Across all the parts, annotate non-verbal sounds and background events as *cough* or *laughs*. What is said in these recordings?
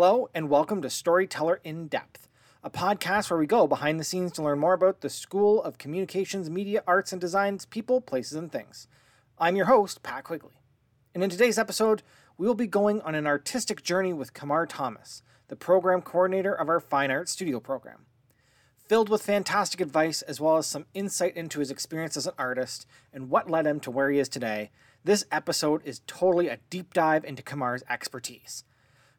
Hello, and welcome to Storyteller in Depth, a podcast where we go behind the scenes to learn more about the School of Communications, Media, Arts, and Design's people, places, and things. I'm your host, Pat Quigley. And in today's episode, we will be going on an artistic journey with Kamar Thomas, the program coordinator of our Fine Arts Studio program. Filled with fantastic advice as well as some insight into his experience as an artist and what led him to where he is today, this episode is totally a deep dive into Kamar's expertise.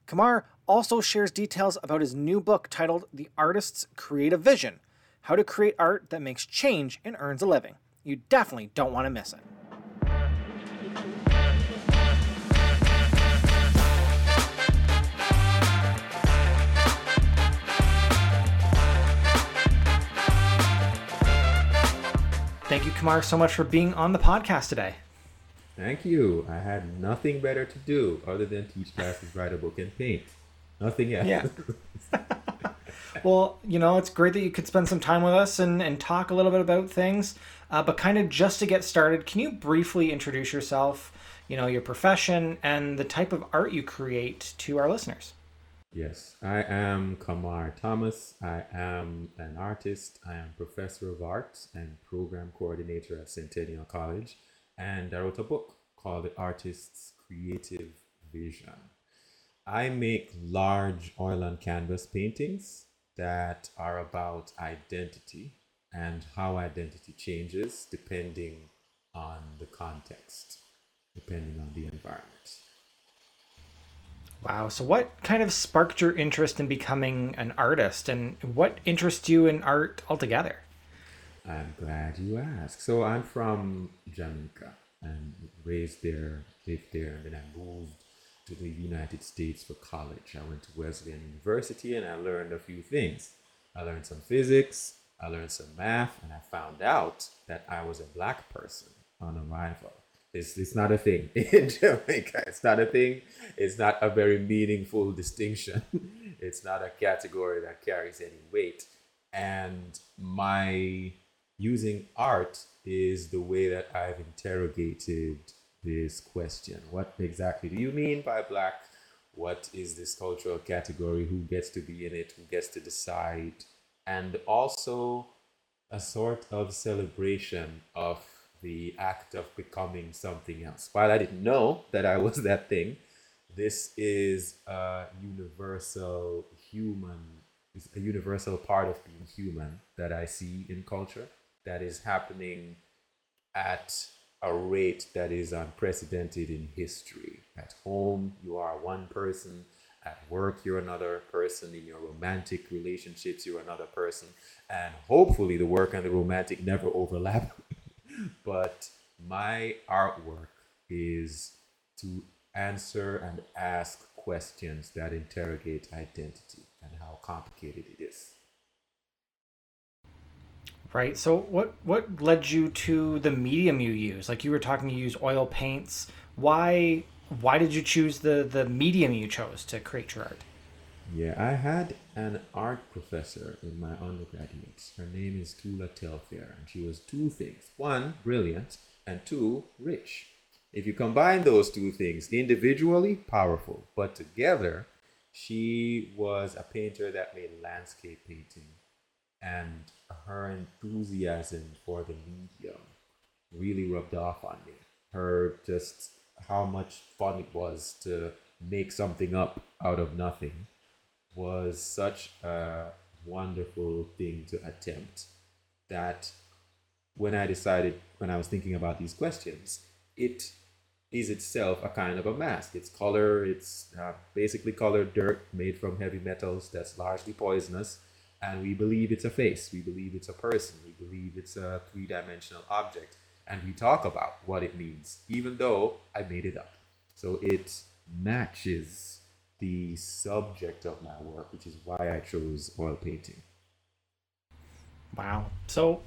Kamar also shares details about his new book titled The Artist's Creative Vision How to Create Art That Makes Change and Earns a Living. You definitely don't want to miss it. Thank you, Kamar, so much for being on the podcast today. Thank you. I had nothing better to do other than teach classes, write a book, and paint. Nothing else. Yeah. *laughs* well, you know, it's great that you could spend some time with us and, and talk a little bit about things. Uh, but kind of just to get started, can you briefly introduce yourself, you know, your profession, and the type of art you create to our listeners? Yes, I am Kamar Thomas. I am an artist. I am professor of art and program coordinator at Centennial College. And I wrote a book called The Artist's Creative Vision. I make large oil on canvas paintings that are about identity and how identity changes depending on the context, depending on the environment. Wow. So, what kind of sparked your interest in becoming an artist, and what interests you in art altogether? I'm glad you asked. So, I'm from Jamaica and raised there, lived there, and then I moved to the United States for college. I went to Wesleyan University and I learned a few things. I learned some physics, I learned some math, and I found out that I was a black person on arrival. It's, it's not a thing *laughs* in Jamaica. It's not a thing. It's not a very meaningful distinction. *laughs* it's not a category that carries any weight. And my using art is the way that I've interrogated this question. What exactly do you mean by black? What is this cultural category? Who gets to be in it? Who gets to decide? And also a sort of celebration of the act of becoming something else. While I didn't know that I was that thing, this is a universal human, a universal part of being human that I see in culture that is happening at a rate that is unprecedented in history. At home, you are one person. At work, you're another person. In your romantic relationships, you're another person. And hopefully, the work and the romantic never *laughs* overlap but my artwork is to answer and ask questions that interrogate identity and how complicated it is. Right. So what what led you to the medium you use? Like you were talking you use oil paints. Why why did you choose the the medium you chose to create your art? Yeah, I had an art professor in my undergraduates. Her name is Tula Telfair, and she was two things. One, brilliant, and two, rich. If you combine those two things individually, powerful, but together, she was a painter that made landscape painting, and her enthusiasm for the medium really rubbed off on me. Her just how much fun it was to make something up out of nothing was such a wonderful thing to attempt that when I decided, when I was thinking about these questions, it is itself a kind of a mask. It's color, it's uh, basically colored dirt made from heavy metals that's largely poisonous. And we believe it's a face, we believe it's a person, we believe it's a three dimensional object. And we talk about what it means, even though I made it up. So it matches the subject of my work, which is why I chose oil painting. Wow. So,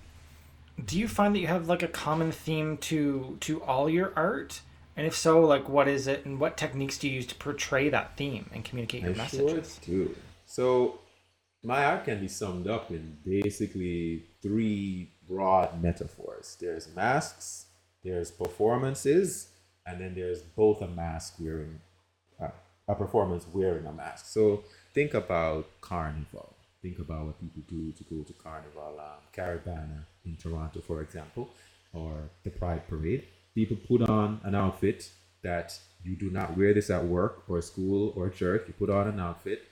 do you find that you have like a common theme to to all your art? And if so, like what is it, and what techniques do you use to portray that theme and communicate your I messages? Sure do. So, my art can be summed up in basically three broad metaphors. There's masks, there's performances, and then there's both a mask wearing a performance wearing a mask. So think about carnival. Think about what people do to go to carnival, um, Caribana in Toronto, for example, or the Pride Parade. People put on an outfit that you do not wear this at work or school or church. You put on an outfit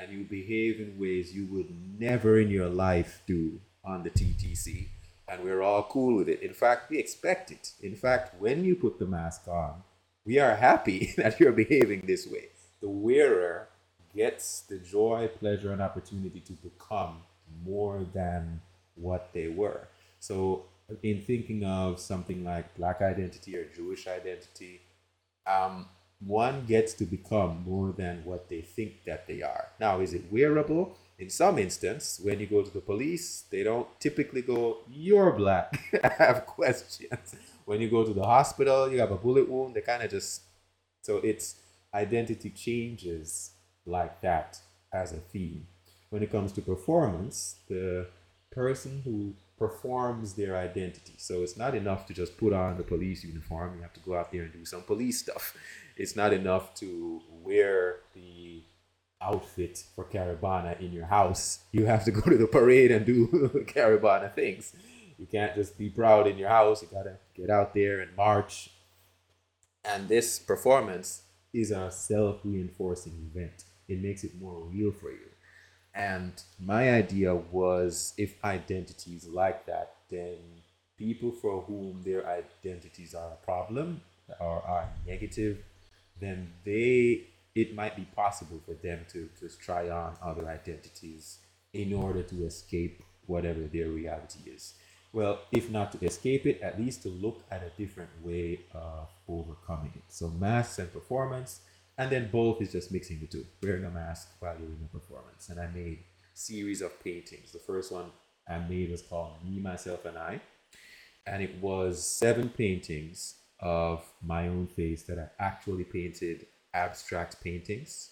and you behave in ways you would never in your life do on the TTC. And we're all cool with it. In fact, we expect it. In fact, when you put the mask on, we are happy *laughs* that you're behaving this way. The wearer gets the joy, pleasure, and opportunity to become more than what they were. So, in thinking of something like Black identity or Jewish identity, um, one gets to become more than what they think that they are. Now, is it wearable? In some instance, when you go to the police, they don't typically go, You're black. *laughs* I have questions. When you go to the hospital, you have a bullet wound, they kind of just. So it's identity changes like that as a theme. When it comes to performance, the person who performs their identity. So it's not enough to just put on the police uniform. You have to go out there and do some police stuff. It's not enough to wear the outfit for Caribana in your house. You have to go to the parade and do *laughs* Caribana things. You can't just be proud in your house. You gotta get out there and march. And this performance is a self reinforcing event. It makes it more real for you. And my idea was if identities like that, then people for whom their identities are a problem or are negative, then they it might be possible for them to just try on other identities in order to escape whatever their reality is. Well, if not to escape it, at least to look at a different way of overcoming it. So masks and performance and then both is just mixing the two, wearing a mask while you're in a performance. And I made series of paintings. The first one I made was called Me, Myself, and I. And it was seven paintings of my own face that I actually painted abstract paintings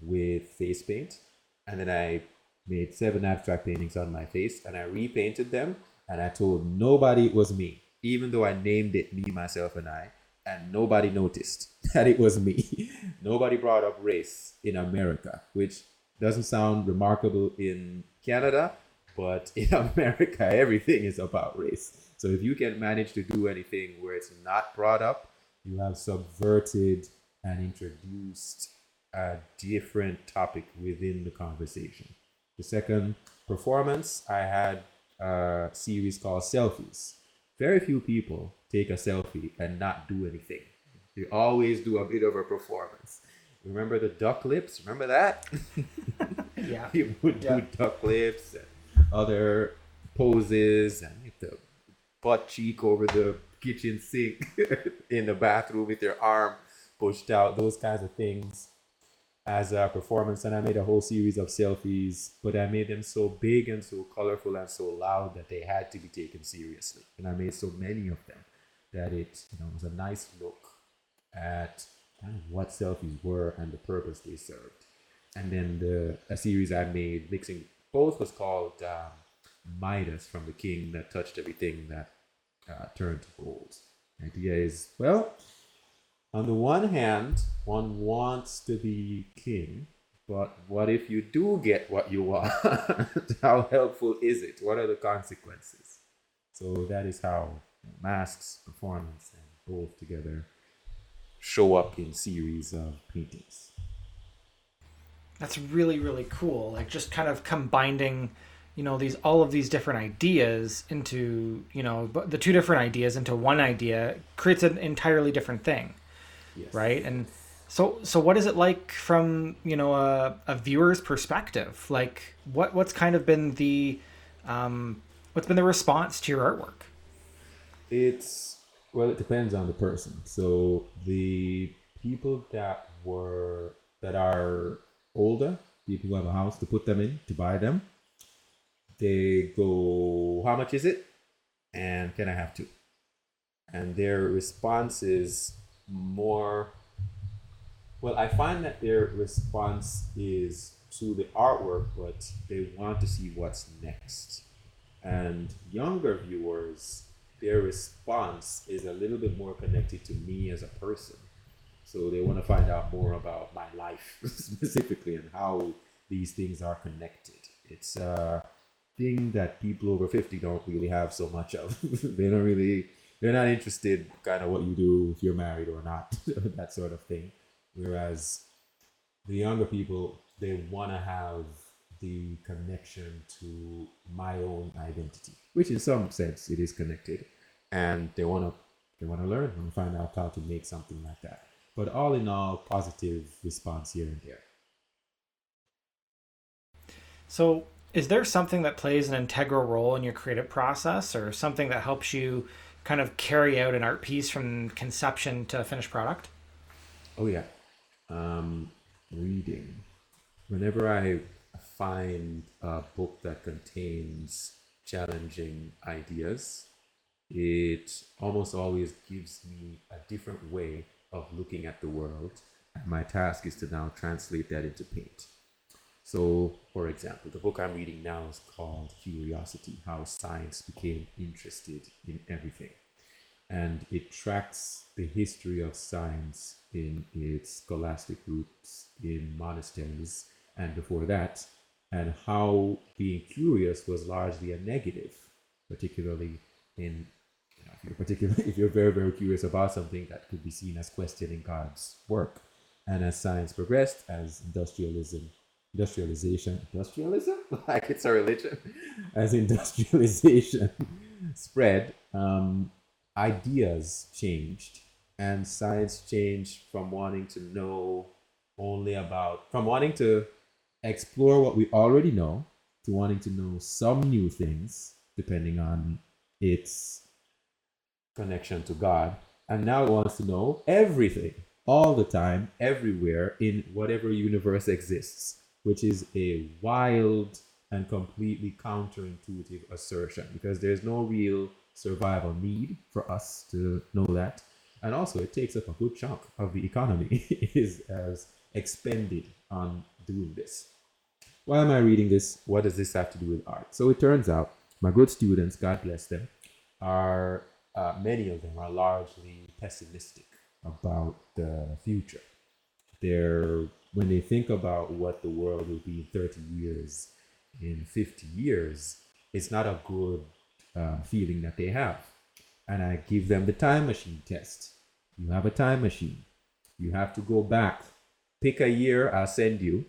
with face paint. And then I made seven abstract paintings on my face and I repainted them. And I told nobody it was me, even though I named it Me, Myself, and I and nobody noticed *laughs* that it was me. nobody brought up race in America, which doesn't sound remarkable in Canada, but *laughs* in America, everything is about race. So if you can manage to do anything where it's not brought up, you have subverted and introduced a different topic within the conversation. The second performance, I had a series called Selfies. Very few people take a selfie and not do anything. You always do a bit of a performance. Remember the duck lips? Remember that? *laughs* yeah. *laughs* you would yeah. do duck lips and other poses and the butt cheek over the kitchen sink *laughs* in the bathroom with your arm pushed out, those kinds of things as a performance. And I made a whole series of selfies, but I made them so big and so colorful and so loud that they had to be taken seriously. And I made so many of them that it you know was a nice look at kind of what selfies were and the purpose they served. And then the a series I made mixing both was called um, Midas from the King that touched everything that uh, turned to gold. The idea is well, on the one hand, one wants to be king, but what if you do get what you want? *laughs* how helpful is it? What are the consequences? So that is how masks, performance, and both together show up in series of paintings. That's really really cool. Like just kind of combining, you know, these all of these different ideas into you know the two different ideas into one idea creates an entirely different thing, yes. right? And so so what is it like from you know a, a viewer's perspective? Like what what's kind of been the um, what's been the response to your artwork? It's well, it depends on the person. So the people that were that are older, people who have a house to put them in to buy them, they go, "How much is it?" And can I have two? And their response is more. Well, I find that their response is to the artwork, but they want to see what's next. And younger viewers their response is a little bit more connected to me as a person. So they want to find out more about my life *laughs* specifically and how these things are connected. It's a thing that people over 50 don't really have so much of. *laughs* they don't really, they're not interested kind of what you do if you're married or not, *laughs* that sort of thing. Whereas the younger people, they want to have the connection to my own identity, which in some sense it is connected, and they want to they want to learn and find out how to make something like that. But all in all, positive response here and there. So, is there something that plays an integral role in your creative process, or something that helps you kind of carry out an art piece from conception to finished product? Oh yeah, um, reading. Whenever I find a book that contains challenging ideas, it almost always gives me a different way of looking at the world. And my task is to now translate that into paint. So, for example, the book I'm reading now is called Curiosity How Science Became Interested in Everything. And it tracks the history of science in its scholastic roots in monasteries and before that, and how being curious was largely a negative, particularly in you know, if you're particularly *laughs* if you're very very curious about something that could be seen as questioning God's work. And as science progressed, as industrialism, industrialization, industrialism, *laughs* like it's a religion, *laughs* as industrialization spread, um, ideas changed, and science changed from wanting to know only about, from wanting to explore what we already know to wanting to know some new things, depending on its connection to God. And now it wants to know everything, all the time, everywhere, in whatever universe exists, which is a wild and completely counterintuitive assertion because there's no real survival need for us to know that. And also, it takes up a good chunk of the economy *laughs* is as expended on doing this. Why am I reading this? What does this have to do with art? So it turns out my good students, God bless them, are uh, many of them are largely pessimistic about the future. They're when they think about what the world will be in 30 years, in 50 years, it's not a good uh, feeling that they have. And I give them the time machine test. You have a time machine. You have to go back, pick a year, I'll send you,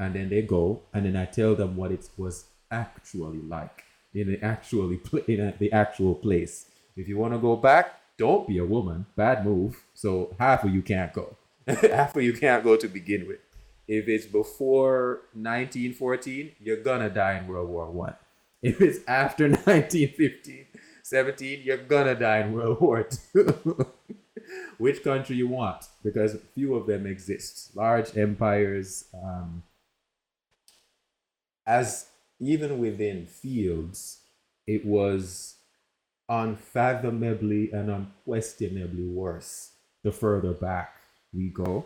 and then they go, and then I tell them what it was actually like in the actually *laughs* in the actual place. If you want to go back, don't be a woman. Bad move. So half of you can't go. *laughs* half of you can't go to begin with. If it's before 1914, you're gonna die in World War One. *laughs* If it's after 1915, 17, you're gonna die in World War Two. Which country you want? Because few of them exist. Large empires, um, as even within fields, it was unfathomably and unquestionably worse the further back we go.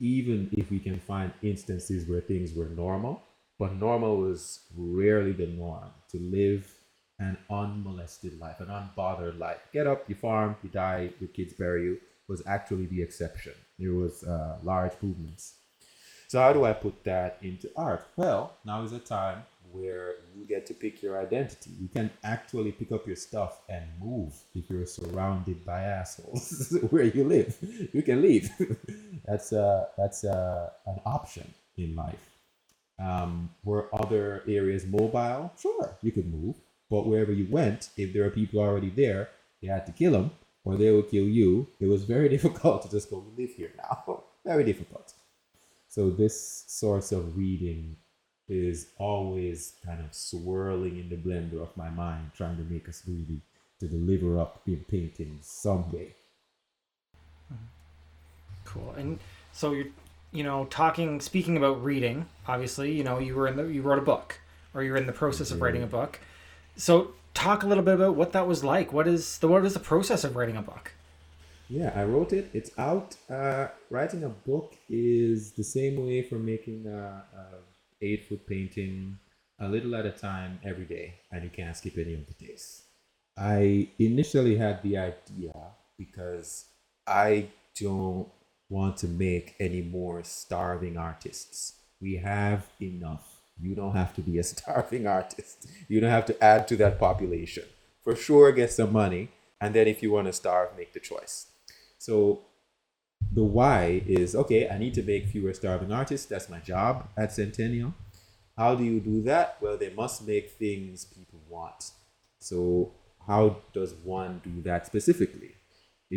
Even if we can find instances where things were normal, but normal was rarely the norm to live an unmolested life, an unbothered life. Get up, you farm, you die, your kids bury you was actually the exception. There was uh, large movements. So how do I put that into art? Well, now is a time where you get to pick your identity. You can actually pick up your stuff and move if you're surrounded by assholes *laughs* where you live. You can leave. *laughs* that's uh, that's uh, an option in life. Um, were other areas mobile? Sure, you could move, but wherever you went, if there are people already there, you had to kill them or they will kill you. It was very *laughs* difficult to just go live here now. very difficult. So this source of reading is always kind of swirling in the blender of my mind, trying to make us really to deliver up in painting some way. Mm-hmm. Cool. And so you're, you know, talking, speaking about reading. Obviously, you know, you were in the, you wrote a book, or you're in the process of writing a book. So talk a little bit about what that was like. What is the what is the process of writing a book? Yeah, I wrote it. It's out. Uh, writing a book is the same way for making a, a eight foot painting, a little at a time, every day, and you can't skip any of the days. I initially had the idea because I don't want to make any more starving artists. We have enough. You don't have to be a *laughs* starving artist. You don't have to add to that population. For sure, get some money. And then if you want to starve, make the choice. So the why is okay, I need to make fewer starving artists. That's my job at Centennial. How do you do that? Well, they must make things people want. So, how does one do that specifically?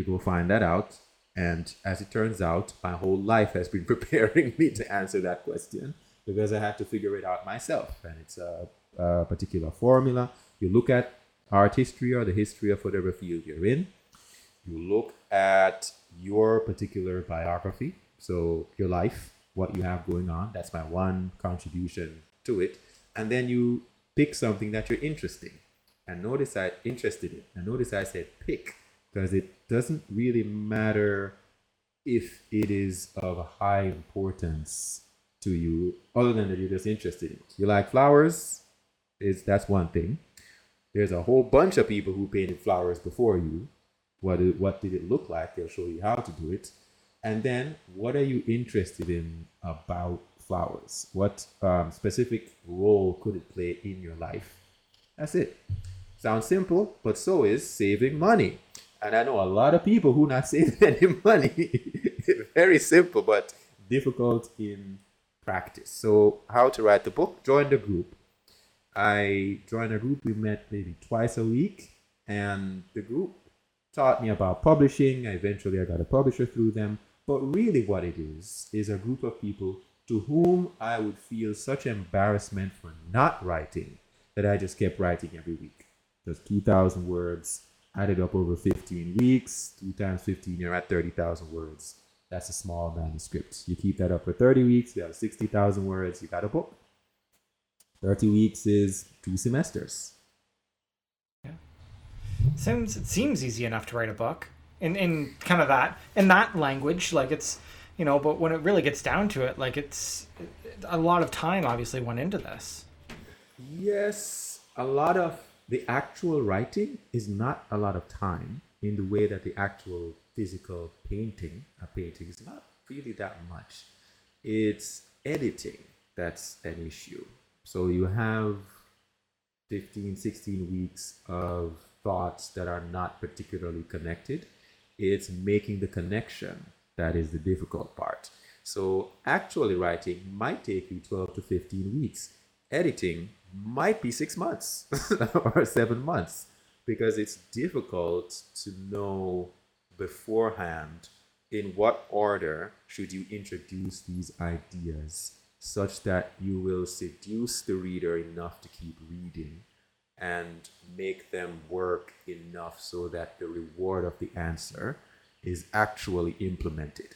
Will find that out. And as it turns out, my whole life has been *laughs* preparing me to answer that question because I had to figure it out myself. And it's a, a particular formula. You look at art history or the history of whatever field you're in, you look at your particular biography, so your life, what you have going on. That's my one contribution to it. And then you pick something that you're interested in. And notice I interested in. And notice I said pick because it doesn't really matter if it is of high importance to you, other than that you're just interested in. You like flowers, is that's one thing. There's a whole bunch of people who painted flowers before you. What it, what did it look like? They'll show you how to do it. And then, what are you interested in about flowers? What um, specific role could it play in your life? That's it. Sounds simple, but so is saving money. And I know a lot of people who not *laughs* saving any money. *laughs* Very simple, but difficult in practice. So, how to write the book? Join the group. I joined a group. We met maybe twice a week, and the group taught me about publishing. Eventually, I got a publisher through them. But really, what it is is a group of people to whom I would feel such embarrassment for not writing that I just kept writing every week. There's 2,000 words added up over 15 weeks. Two times 15, you're at 30,000 words. That's a small manuscript. You keep that up for 30 weeks, you have 60,000 words, you got a book. 30 weeks is two semesters. Seems it seems easy enough to write a book in in kind of that in that language like it's you know but when it really gets down to it like it's a lot of time obviously went into this. Yes a lot of the actual writing is not a lot of time in the way that the actual physical painting a painting is not really that much. It's editing that's an issue. So you have 15 16 weeks of thoughts that are not particularly connected it's making the connection that is the difficult part. So actually writing might take you 12 to 15 weeks. Editing might be six months *laughs* or seven months because it's difficult to know beforehand in what order should you introduce these ideas such that you will seduce the reader enough to keep reading and make them work enough so that the reward of the answer is actually implemented.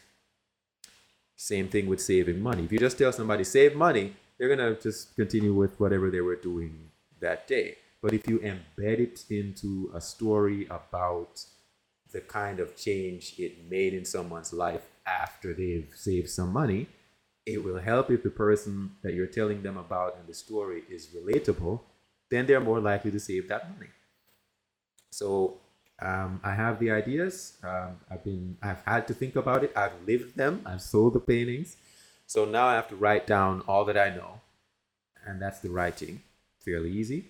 Same thing with saving money. If you just tell somebody save money, they're gonna just continue with whatever they were doing that day. But if you embed it into a story about the kind of change it made in someone's life after they've saved some money, it will help if the person that you're telling them about in the story is relatable, then they're more likely to save that money. So um, I have the ideas. Um, I've been, I've had to think about it. I've lived them. I've sold the paintings. So now I have to write down all that I know, and that's the writing. Fairly easy.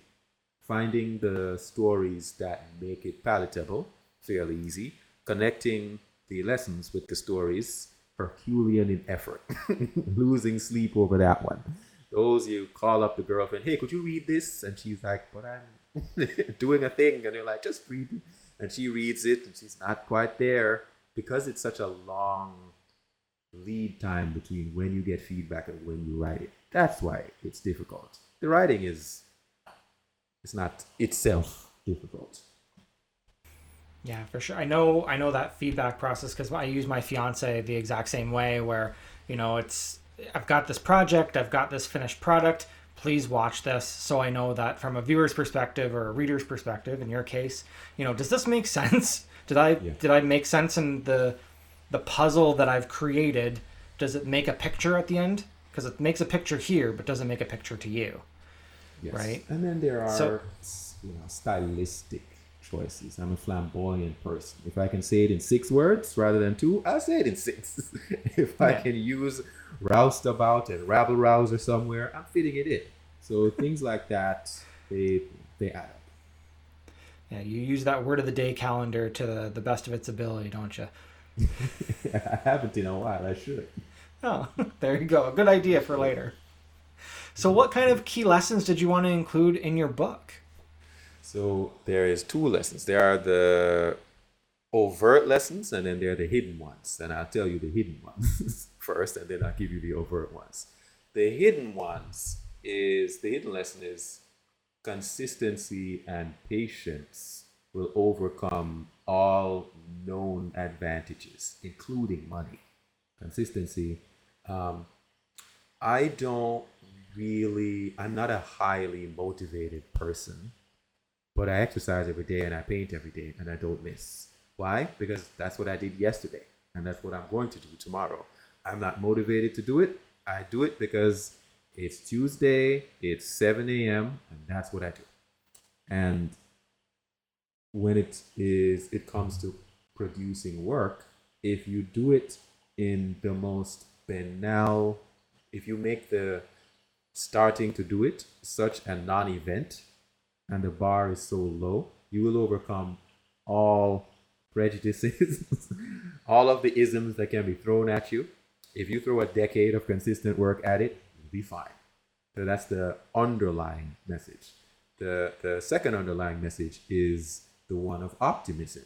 Finding the stories that make it palatable. Fairly easy. Connecting the lessons with the stories. Herculean in effort. *laughs* Losing sleep over that one. Those you call up the girlfriend, hey, could you read this? And she's like, but I'm *laughs* doing a thing. And you're like, just read it and she reads it and she's not quite there because it's such a long lead time between when you get feedback and when you write it. That's why it's difficult. The writing is it's not itself difficult. Yeah, for sure. I know I know that feedback process because I use my fiance the exact same way where, you know, it's I've got this project, I've got this finished product, please watch this so I know that from a viewer's perspective or a reader's perspective, in your case, you know, does this make *laughs* sense? Did I yeah. did I make sense in the the puzzle that I've created? Does it make a picture at the end? Because it makes a picture here, but doesn't make a picture to you. Yes. Right. And then there are so, you know stylistic choices. I'm a flamboyant person. If I can say it in six words rather than two, I'll say it in six. *laughs* if I can use roustabout and rabble rouser somewhere, I'm fitting it in. So *laughs* things like that, they they add up. Yeah, you use that word of the day calendar to the, the best of its ability, don't you? *laughs* I haven't in a while. I should. Oh, there you go. A good idea for later. So, what kind of key lessons did you want to include in your book? So there is two lessons. There are the overt lessons, and then there are the hidden ones. And I'll tell you the hidden ones *laughs* first, and then I'll give you the overt ones. The hidden ones is the hidden lesson is consistency and patience will overcome all known advantages, including money. Consistency. Um, I don't really, I'm not a highly motivated person, but I exercise every day and I paint every day and I don't miss. Why? Because that's what I did yesterday and that's what I'm going to do tomorrow. I'm not motivated to do it. I do it because it's Tuesday, it's 7 a.m., and that's what I do. And when it is it comes to producing work, if you do it in the most banal, if you make the starting to do it such a non-event and the bar is so low, you will overcome all prejudices, *laughs* all of the isms that can be thrown at you. If you throw a decade of consistent work at it, you'll be fine. So that's the underlying message. The, the second underlying message is the one of optimism.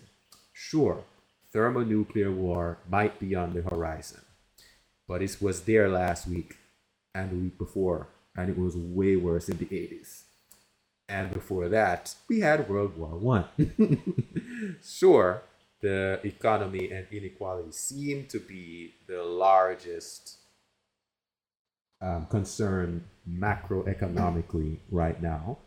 Sure, thermonuclear war might be on the horizon, but it was there last week and the week before, and it was way worse in the 80s. And before that, we had World War One. *laughs* sure, the economy and inequality seem to be the largest um, concern macroeconomically right now,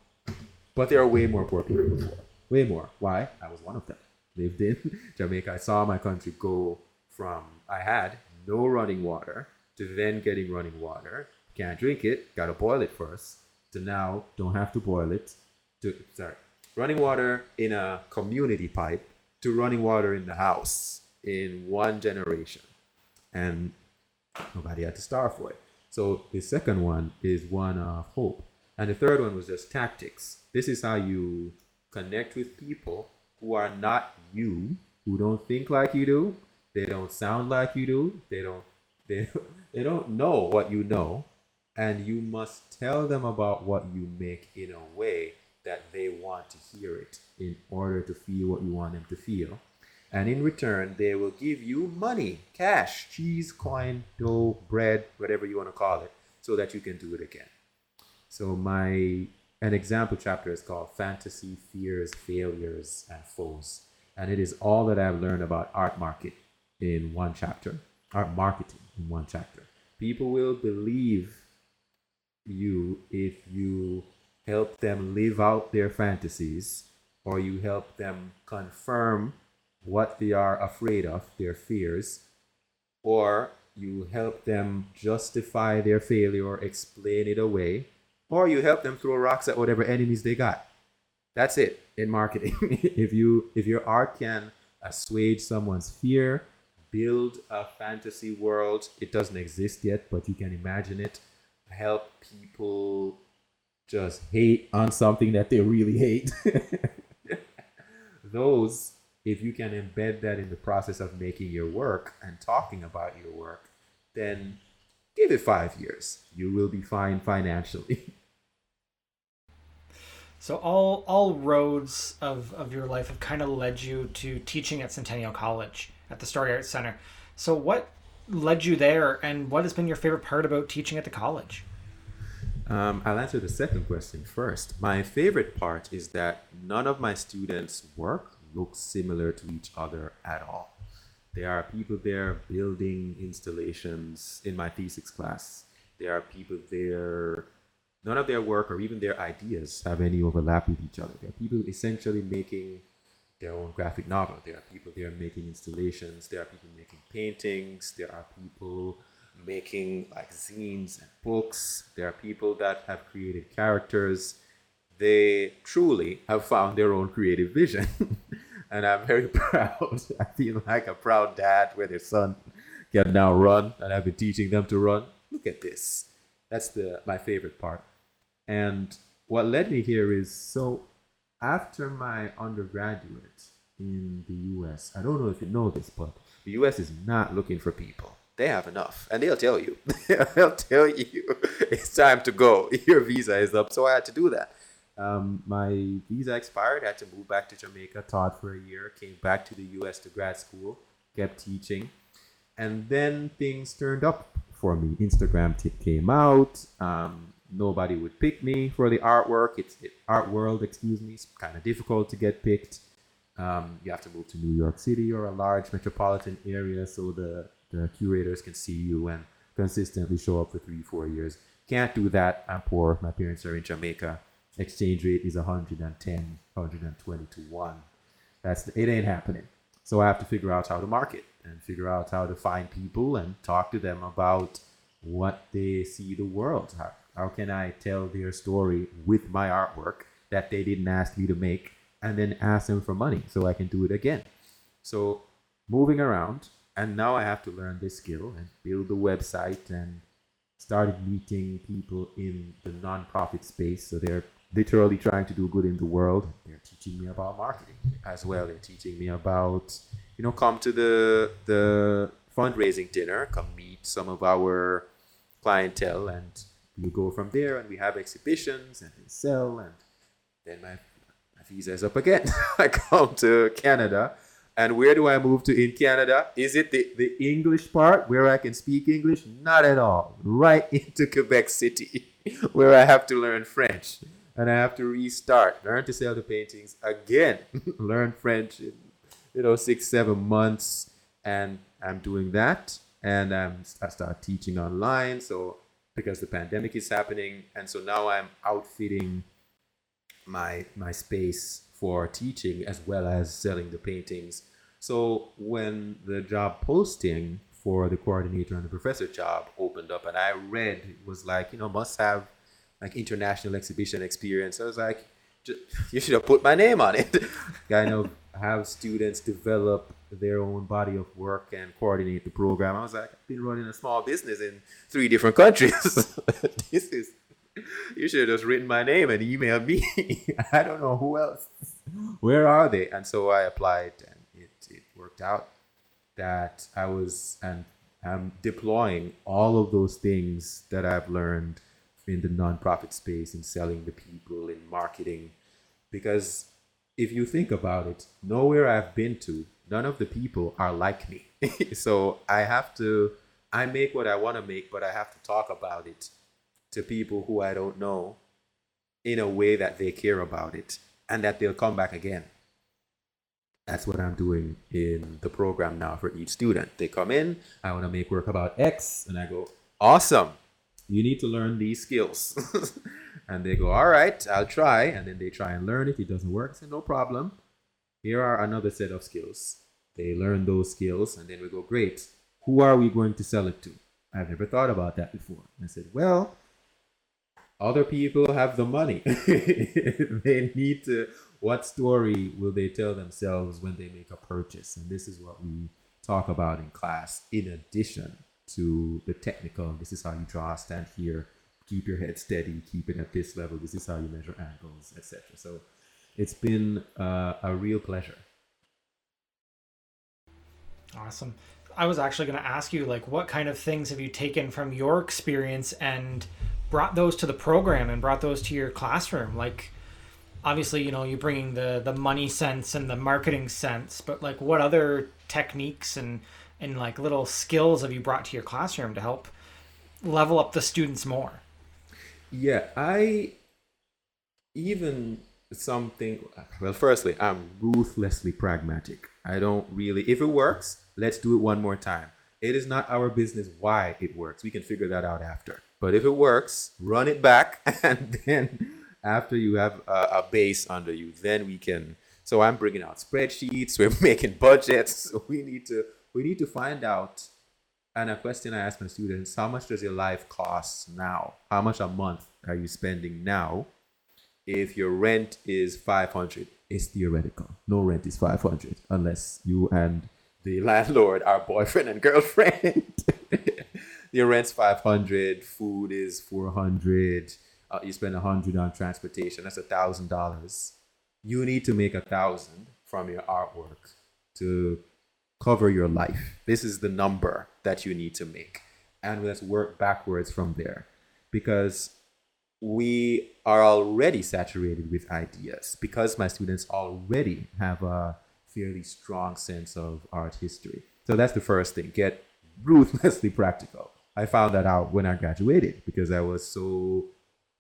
but there are way more poor people before. Way more. Why? I was one of them. Lived in *laughs* Jamaica. I saw my country go from I had no running water to then getting running water. Can't drink it. Gotta boil it first. To now don't have to boil it. To sorry, running water in a community pipe to running water in the house in one generation, and nobody had to starve for it. So the second one is one of hope, and the third one was just tactics. This is how you connect with people who are not you, who don't think like you do, they don't sound like you do, they don't they, *laughs* they don't know what you know, and you must tell them about what you make in a way that they want to hear it in order to feel what you want them to feel. And in return, they will give you money, cash, cheese, coin, dough, bread, whatever you want to call it, so that you can do it again. So my an example chapter is called Fantasy, Fears, Failures, and Foes. And it is all that I've learned about art market in one chapter, art marketing in one chapter. People will believe you if you help them live out their fantasies or you help them confirm what they are afraid of, their fears, or you help them justify their failure or explain it away, or you help them throw rocks at whatever enemies they got. That's it in marketing. *laughs* if you if your art can assuage someone's fear, build a fantasy world, it doesn't exist yet, but you can imagine it, help people just hate on something that they really hate. *laughs* Those, if you can embed that in the process of making your work and talking about your work, then give it five years. You will be fine financially. *laughs* So all all roads of, of your life have kind of led you to teaching at Centennial College at the Story Arts Center. So what led you there, and what has been your favorite part about teaching at the college? Um, I'll answer the second question first. My favorite part is that none of my students' work looks similar to each other at all. There are people there building installations in my thesis class. There are people there, none of their work or even their ideas have any overlap with each other. There are people essentially making their own graphic novel. There are people there making installations. There are people making paintings. There are people making like zines and books. There are people that have created characters. they truly have found their own creative vision. *laughs* and I'm very *laughs* proud. I feel like a proud dad where their son can now run, and I've been teaching them to run. Look at this. That's the my favorite part. And what led me here is so after my undergraduate in the US, I don't know if you know this, but the US is not looking for people. They have enough, and they'll tell you. *laughs* they'll tell you *laughs* it's time to go. *laughs* Your visa is up, so I had to do that. Um, my visa expired. I had to move back to Jamaica. Taught for a year. Came back to the U.S. to grad school. Kept teaching, and then things turned up for me. Instagram t- came out. Um, nobody would pick me for the artwork. It's it, art world, excuse me. It's kind of difficult to get picked. Um, you have to move to New York City or a large metropolitan area so the, the curators can see you and consistently show up for three, four years. Can't do that. I'm poor. My parents are in Jamaica. Exchange rate is 110, 120 to 1. That's it ain't happening. So I have to figure out how to market and figure out how to find people and talk to them about what they see the world. How, how can I tell their story with my artwork that they didn't ask me to make and then ask them for money so I can do it again? So moving around, and now I have to learn this skill and build the website and started meeting people in the nonprofit space. So they're literally trying to do good in the world. They're teaching me about marketing as well. They're teaching me about, you know, come to the the fundraising dinner, come meet some of our clientele and you go from there and we have exhibitions and they sell and then my, my visa is up again. *laughs* I come to canada. And where do i move to in canada? Is it the, the english part where i can speak english? Not at all. Right *laughs* into quebec city *laughs* where i have to learn french. And i have to restart learn to sell the paintings again learn french in you know six seven months. And i'm doing that. And I'm, i start teaching online. So because the pandemic is happening and so now i'm outfitting my my space for teaching as well as selling the paintings. So when the job posting for the coordinator and the professor job opened up and i read it was like you know must have like international exhibition experience. I was like *laughs* you should have put my name on it. Kind of have students develop their own body of work and coordinate the program. I was like, I've been running a small business in three different *laughs* countries. *laughs* this is you should have just written my name and emailed me. *laughs* I don't know who else. Where are they? And so I applied and it, it worked out that I was and I'm deploying all of those things that I've learned in the nonprofit space in selling the people in marketing because if you think about it, nowhere I've been to, none of the people are like me. *laughs* so I have to, I make what I want to make, but I have to talk about it to people who I don't know in a way that they care about it and that they'll come back again. That's what I'm doing in the program now for each student. They come in, I want to make work about X, and I go, awesome. You need to learn these skills. *laughs* and they go, all right, I'll try. And then they try and learn it. It doesn't work. I say, no problem. Here are another set of skills. They learn those skills, and then we go, great. Who are we going to sell it to? I've never thought about that before. I said, well, other people have the money. *laughs* they need to, what story will they tell themselves when they make a purchase? And this is what we talk about in class, in addition to the technical. This is how you draw, stand here, keep your head steady, keep it at this level. This is how you measure angles, etc. So it's been uh, a real pleasure. Awesome. I was actually going to ask you, like, what kind of things have you taken from your experience and brought those to the program and brought those to your classroom? Like, obviously, you know, you're bringing the the money sense and the marketing sense, but like, what other techniques and and like little skills have you brought to your classroom to help level up the students more? Yeah, I even something. Well, firstly, I'm ruthlessly pragmatic. I don't really. If it works, let's do it one more time. It is not our business why it works. We can figure that out after. But if it works, run it back, *laughs* and then after you have a, a base under you, then we can. So I'm bringing out spreadsheets. *laughs* We're making budgets. *laughs* So we need to we need to find out and a question I ask my students how much does your life cost now? How much a month are you spending now if your rent is 500 it's theoretical. No rent is 500 unless you and the *laughs* landlord are boyfriend and girlfriend. *laughs* Your rent's 500 food is 400 uh, you spend 100 on transportation that's a thousand dollars. You need to make a thousand from your artwork to cover your life. This is the number that you need to make. And let's work backwards from there. Because we are already saturated with ideas because my students already have a fairly strong sense of art history. So that's the first thing get ruthlessly practical. I found that out when I graduated because I was so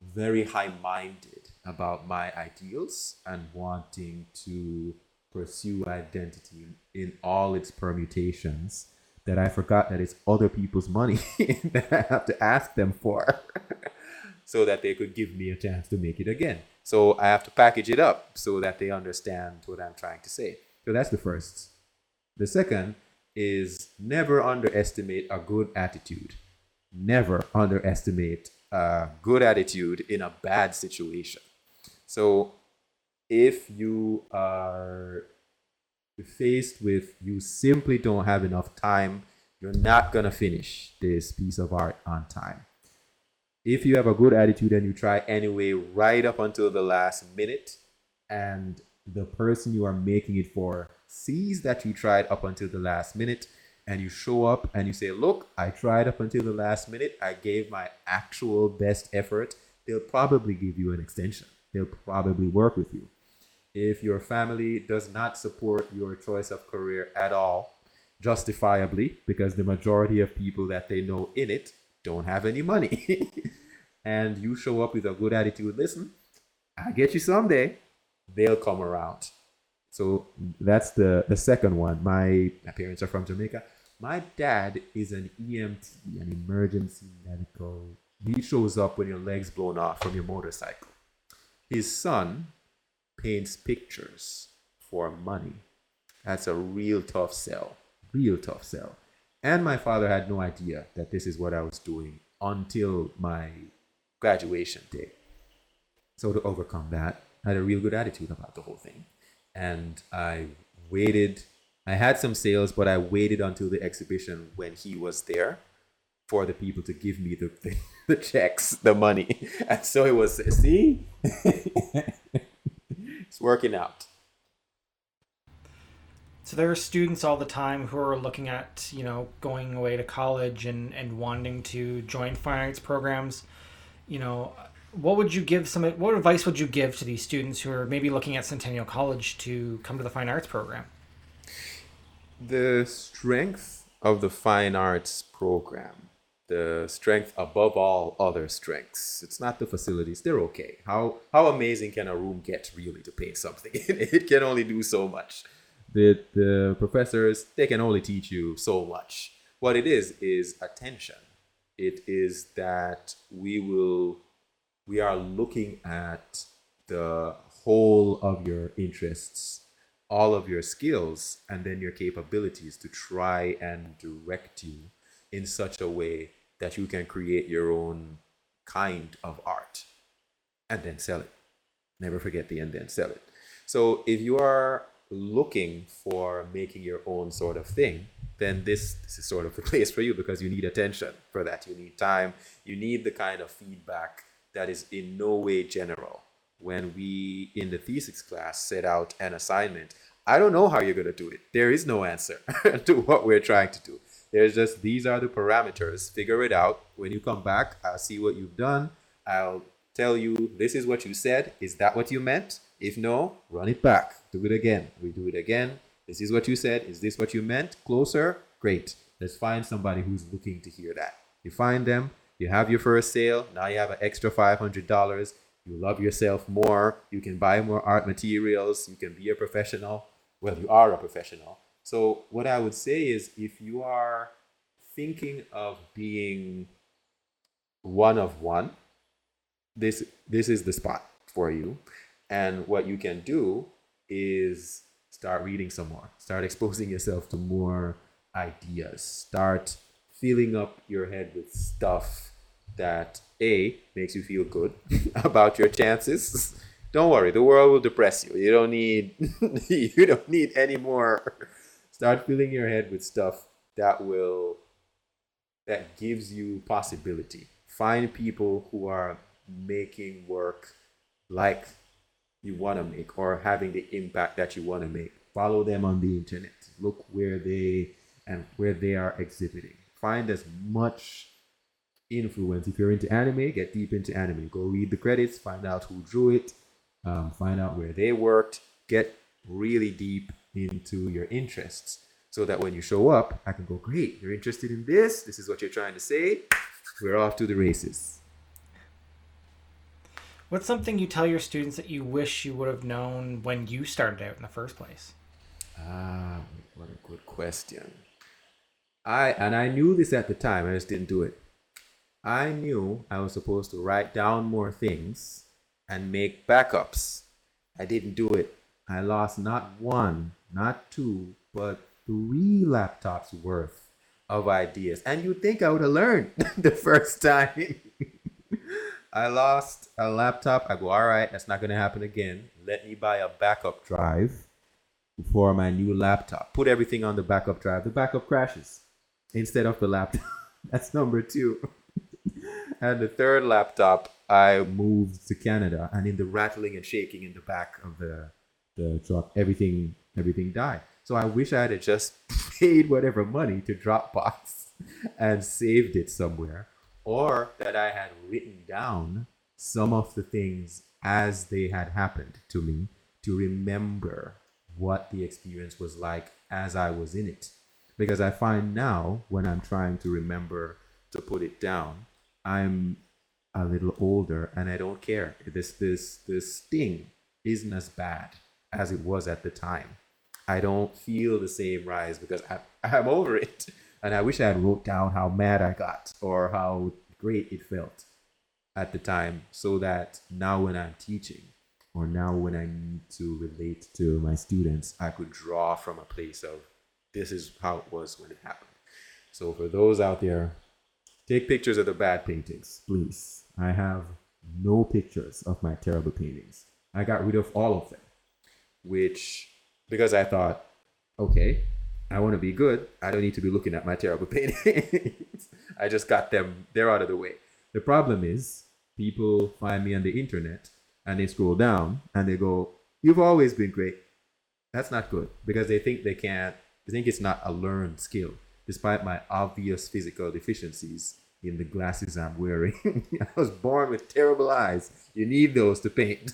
very high minded about my ideals and wanting to pursue identity in all its permutations that I forgot that it's other people's money *laughs* that I have to ask them for *laughs* so that they could give me a chance to make it again. So I have to package it up so that they understand what I'm trying to say. So that's the first. The second is never underestimate a good attitude. Never underestimate a good attitude in a bad situation. So if you are faced with you simply don't have enough time, you're not going to finish this piece of art on time. If you have a good attitude and you try anyway, right up until the last minute, and the person you are making it for sees that you tried up until the last minute, and you show up and you say, Look, I tried up until the last minute, I gave my actual best effort, they'll probably give you an extension. They'll probably work with you. If your family does not support your choice of career at all, justifiably, because the majority of people that they know in it don't have any money, *laughs* and you show up with a good attitude, listen, I get you someday, they'll come around. So that's the, the second one. My, my parents are from Jamaica. My dad is an EMT, an emergency medical. He shows up when your leg's blown off from your motorcycle. His son paints pictures for money. That's a real tough sell. Real tough sell. And my father had no idea that this is what I was doing until my graduation day. So to overcome that, I had a real good attitude about the whole thing. And I waited. I had some sales, but I waited until the exhibition when he was there for the people to give me the, the, *laughs* the checks, the money. *laughs* And so it was, see? *laughs* It's working out. So there are students all the time who are looking at, you know, going away to college and, and wanting to join fine arts programs. You know, what would you give some what advice would you give to these students who are maybe looking at Centennial College to come to the fine arts program? The strength of the fine arts program the strength above all other strengths. It's not the facilities; they're okay. How how amazing can a room get really to paint something? *laughs* it can only do so much. The the professors they can only teach you so much. What it is is attention. It is that we will we are looking at the whole of your interests all of your skills and then your capabilities to try and direct you in such a way that you can create your own kind of art and then sell it. Never forget the and then sell it. So if you are looking for making your own sort of thing, then this, this is sort of the *laughs* place for you because you need attention for that. You need time. You need the kind of feedback that is in no way general. When we in the thesis class set out an assignment, I don't know how you're going to do it. There is no answer *laughs* to what we're trying to do. There's just these are the parameters. Figure it out. When you come back, I'll see what you've done. I'll tell you this is what you said. Is that what you meant? If no, run it back. Do it again. We do it again. This is what you said. Is this what you meant? Closer? Great. Let's find somebody who's looking to hear that. You find them, you have your first sale. Now you have an extra $500. You love yourself more. You can buy more art materials. You can be a professional. Well, you are a professional. So, what I would say is if you are thinking of being one of one, this this is the spot for you. And what you can do is start reading some more. Start *laughs* exposing yourself to more ideas. Start filling up your head with stuff that A makes you feel good *laughs* about your chances *laughs* don't worry, the world will depress you. You don't need you don't need any more. Start filling your head with stuff that will that gives you possibility. Find people who are making work like you want to make or having the impact that you want to make. Follow them on the internet. Look where they and where they are exhibiting. Find as much influence. If you're into anime, get deep into anime. Go read the credits, find out who drew it, um, find out where they worked, get really deep into your interests so that when you show up, I can go, great, you're interested in this. This is what you're trying to say. We're off to the races. What's something you tell your students that you wish you would have known when you started out in the first place? Ah, what a good question. I and I knew this at the time, I just didn't do it. I knew I was supposed to write down more things and make backups. I didn't do it. I lost not one, not two, but three laptops worth of ideas. And you'd think I would have learned *laughs* the first time. *laughs* I lost a laptop. I go, all right, that's not going to happen again. Let me buy a backup drive for my new laptop. Put everything on the backup drive. The backup crashes instead of the laptop. *laughs* that's number two. *laughs* and the third laptop, I moved to Canada, and in the rattling and shaking in the back of the the truck, everything everything died. So I wish I had just *laughs* paid whatever money to Dropbox and saved it somewhere or that I had written down some of the things as they had happened to me to remember what the experience was like as I was in it. Because I find now when I'm trying to remember to put it down, I'm a little older and I don't care. This this this sting isn't as bad as it was at the time. I don't feel the same rise because I, *laughs* I'm over it and I wish I had wrote down how mad I got or how great it felt at the time, so that now when I'm teaching or now when I need to relate to my students, I could draw from a place of this is how it was when it happened. So for those out there, take pictures of the bad paintings, please. I have no pictures of my terrible paintings. I got rid of all of them, which because I thought, okay, I want to be good. I don't need to be looking at my terrible *laughs* paintings. I just got them, they're out of the way. The problem is, people find me on the internet and they scroll down and they go, You've always been great. That's not good because they think they can't, they think it's not a learned skill, despite my obvious physical deficiencies in the glasses I'm wearing. *laughs* I was born with terrible eyes. You need those to paint.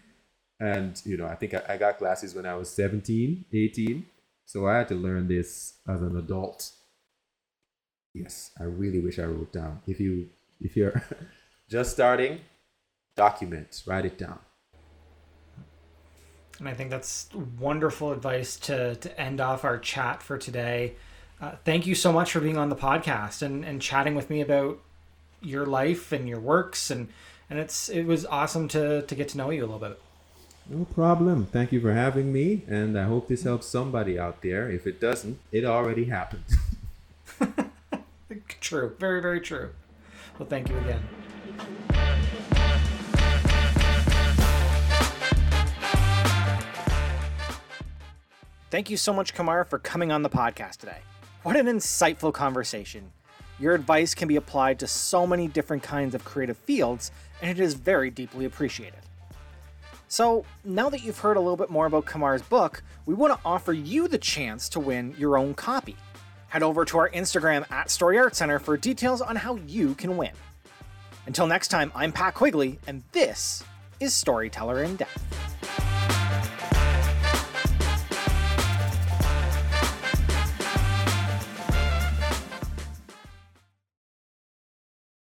*laughs* and, you know, I think I, I got glasses when I was 17, 18 so I had to learn this as an adult. Yes, I really wish I wrote down. If you if you're *laughs* just starting, document, write it down. And I think that's wonderful advice to to end off our chat for today. Uh, thank you so much for being on the podcast and, and chatting with me about your life and your works and and it's it was awesome to to get to know you a little bit. No problem. Thank you for having me, and I hope this helps somebody out there. If it doesn't, it already happened. *laughs* true. Very, very true. Well, thank you again. Thank you so much, Kamar, for coming on the podcast today. What an insightful conversation. Your advice can be applied to so many different kinds of creative fields, and it is very deeply appreciated. So, now that you've heard a little bit more about Kamar's book, we want to offer you the chance to win your own copy. Head over to our Instagram at Story Art Center for details on how you can win. Until next time, I'm Pat Quigley, and this is Storyteller in Depth.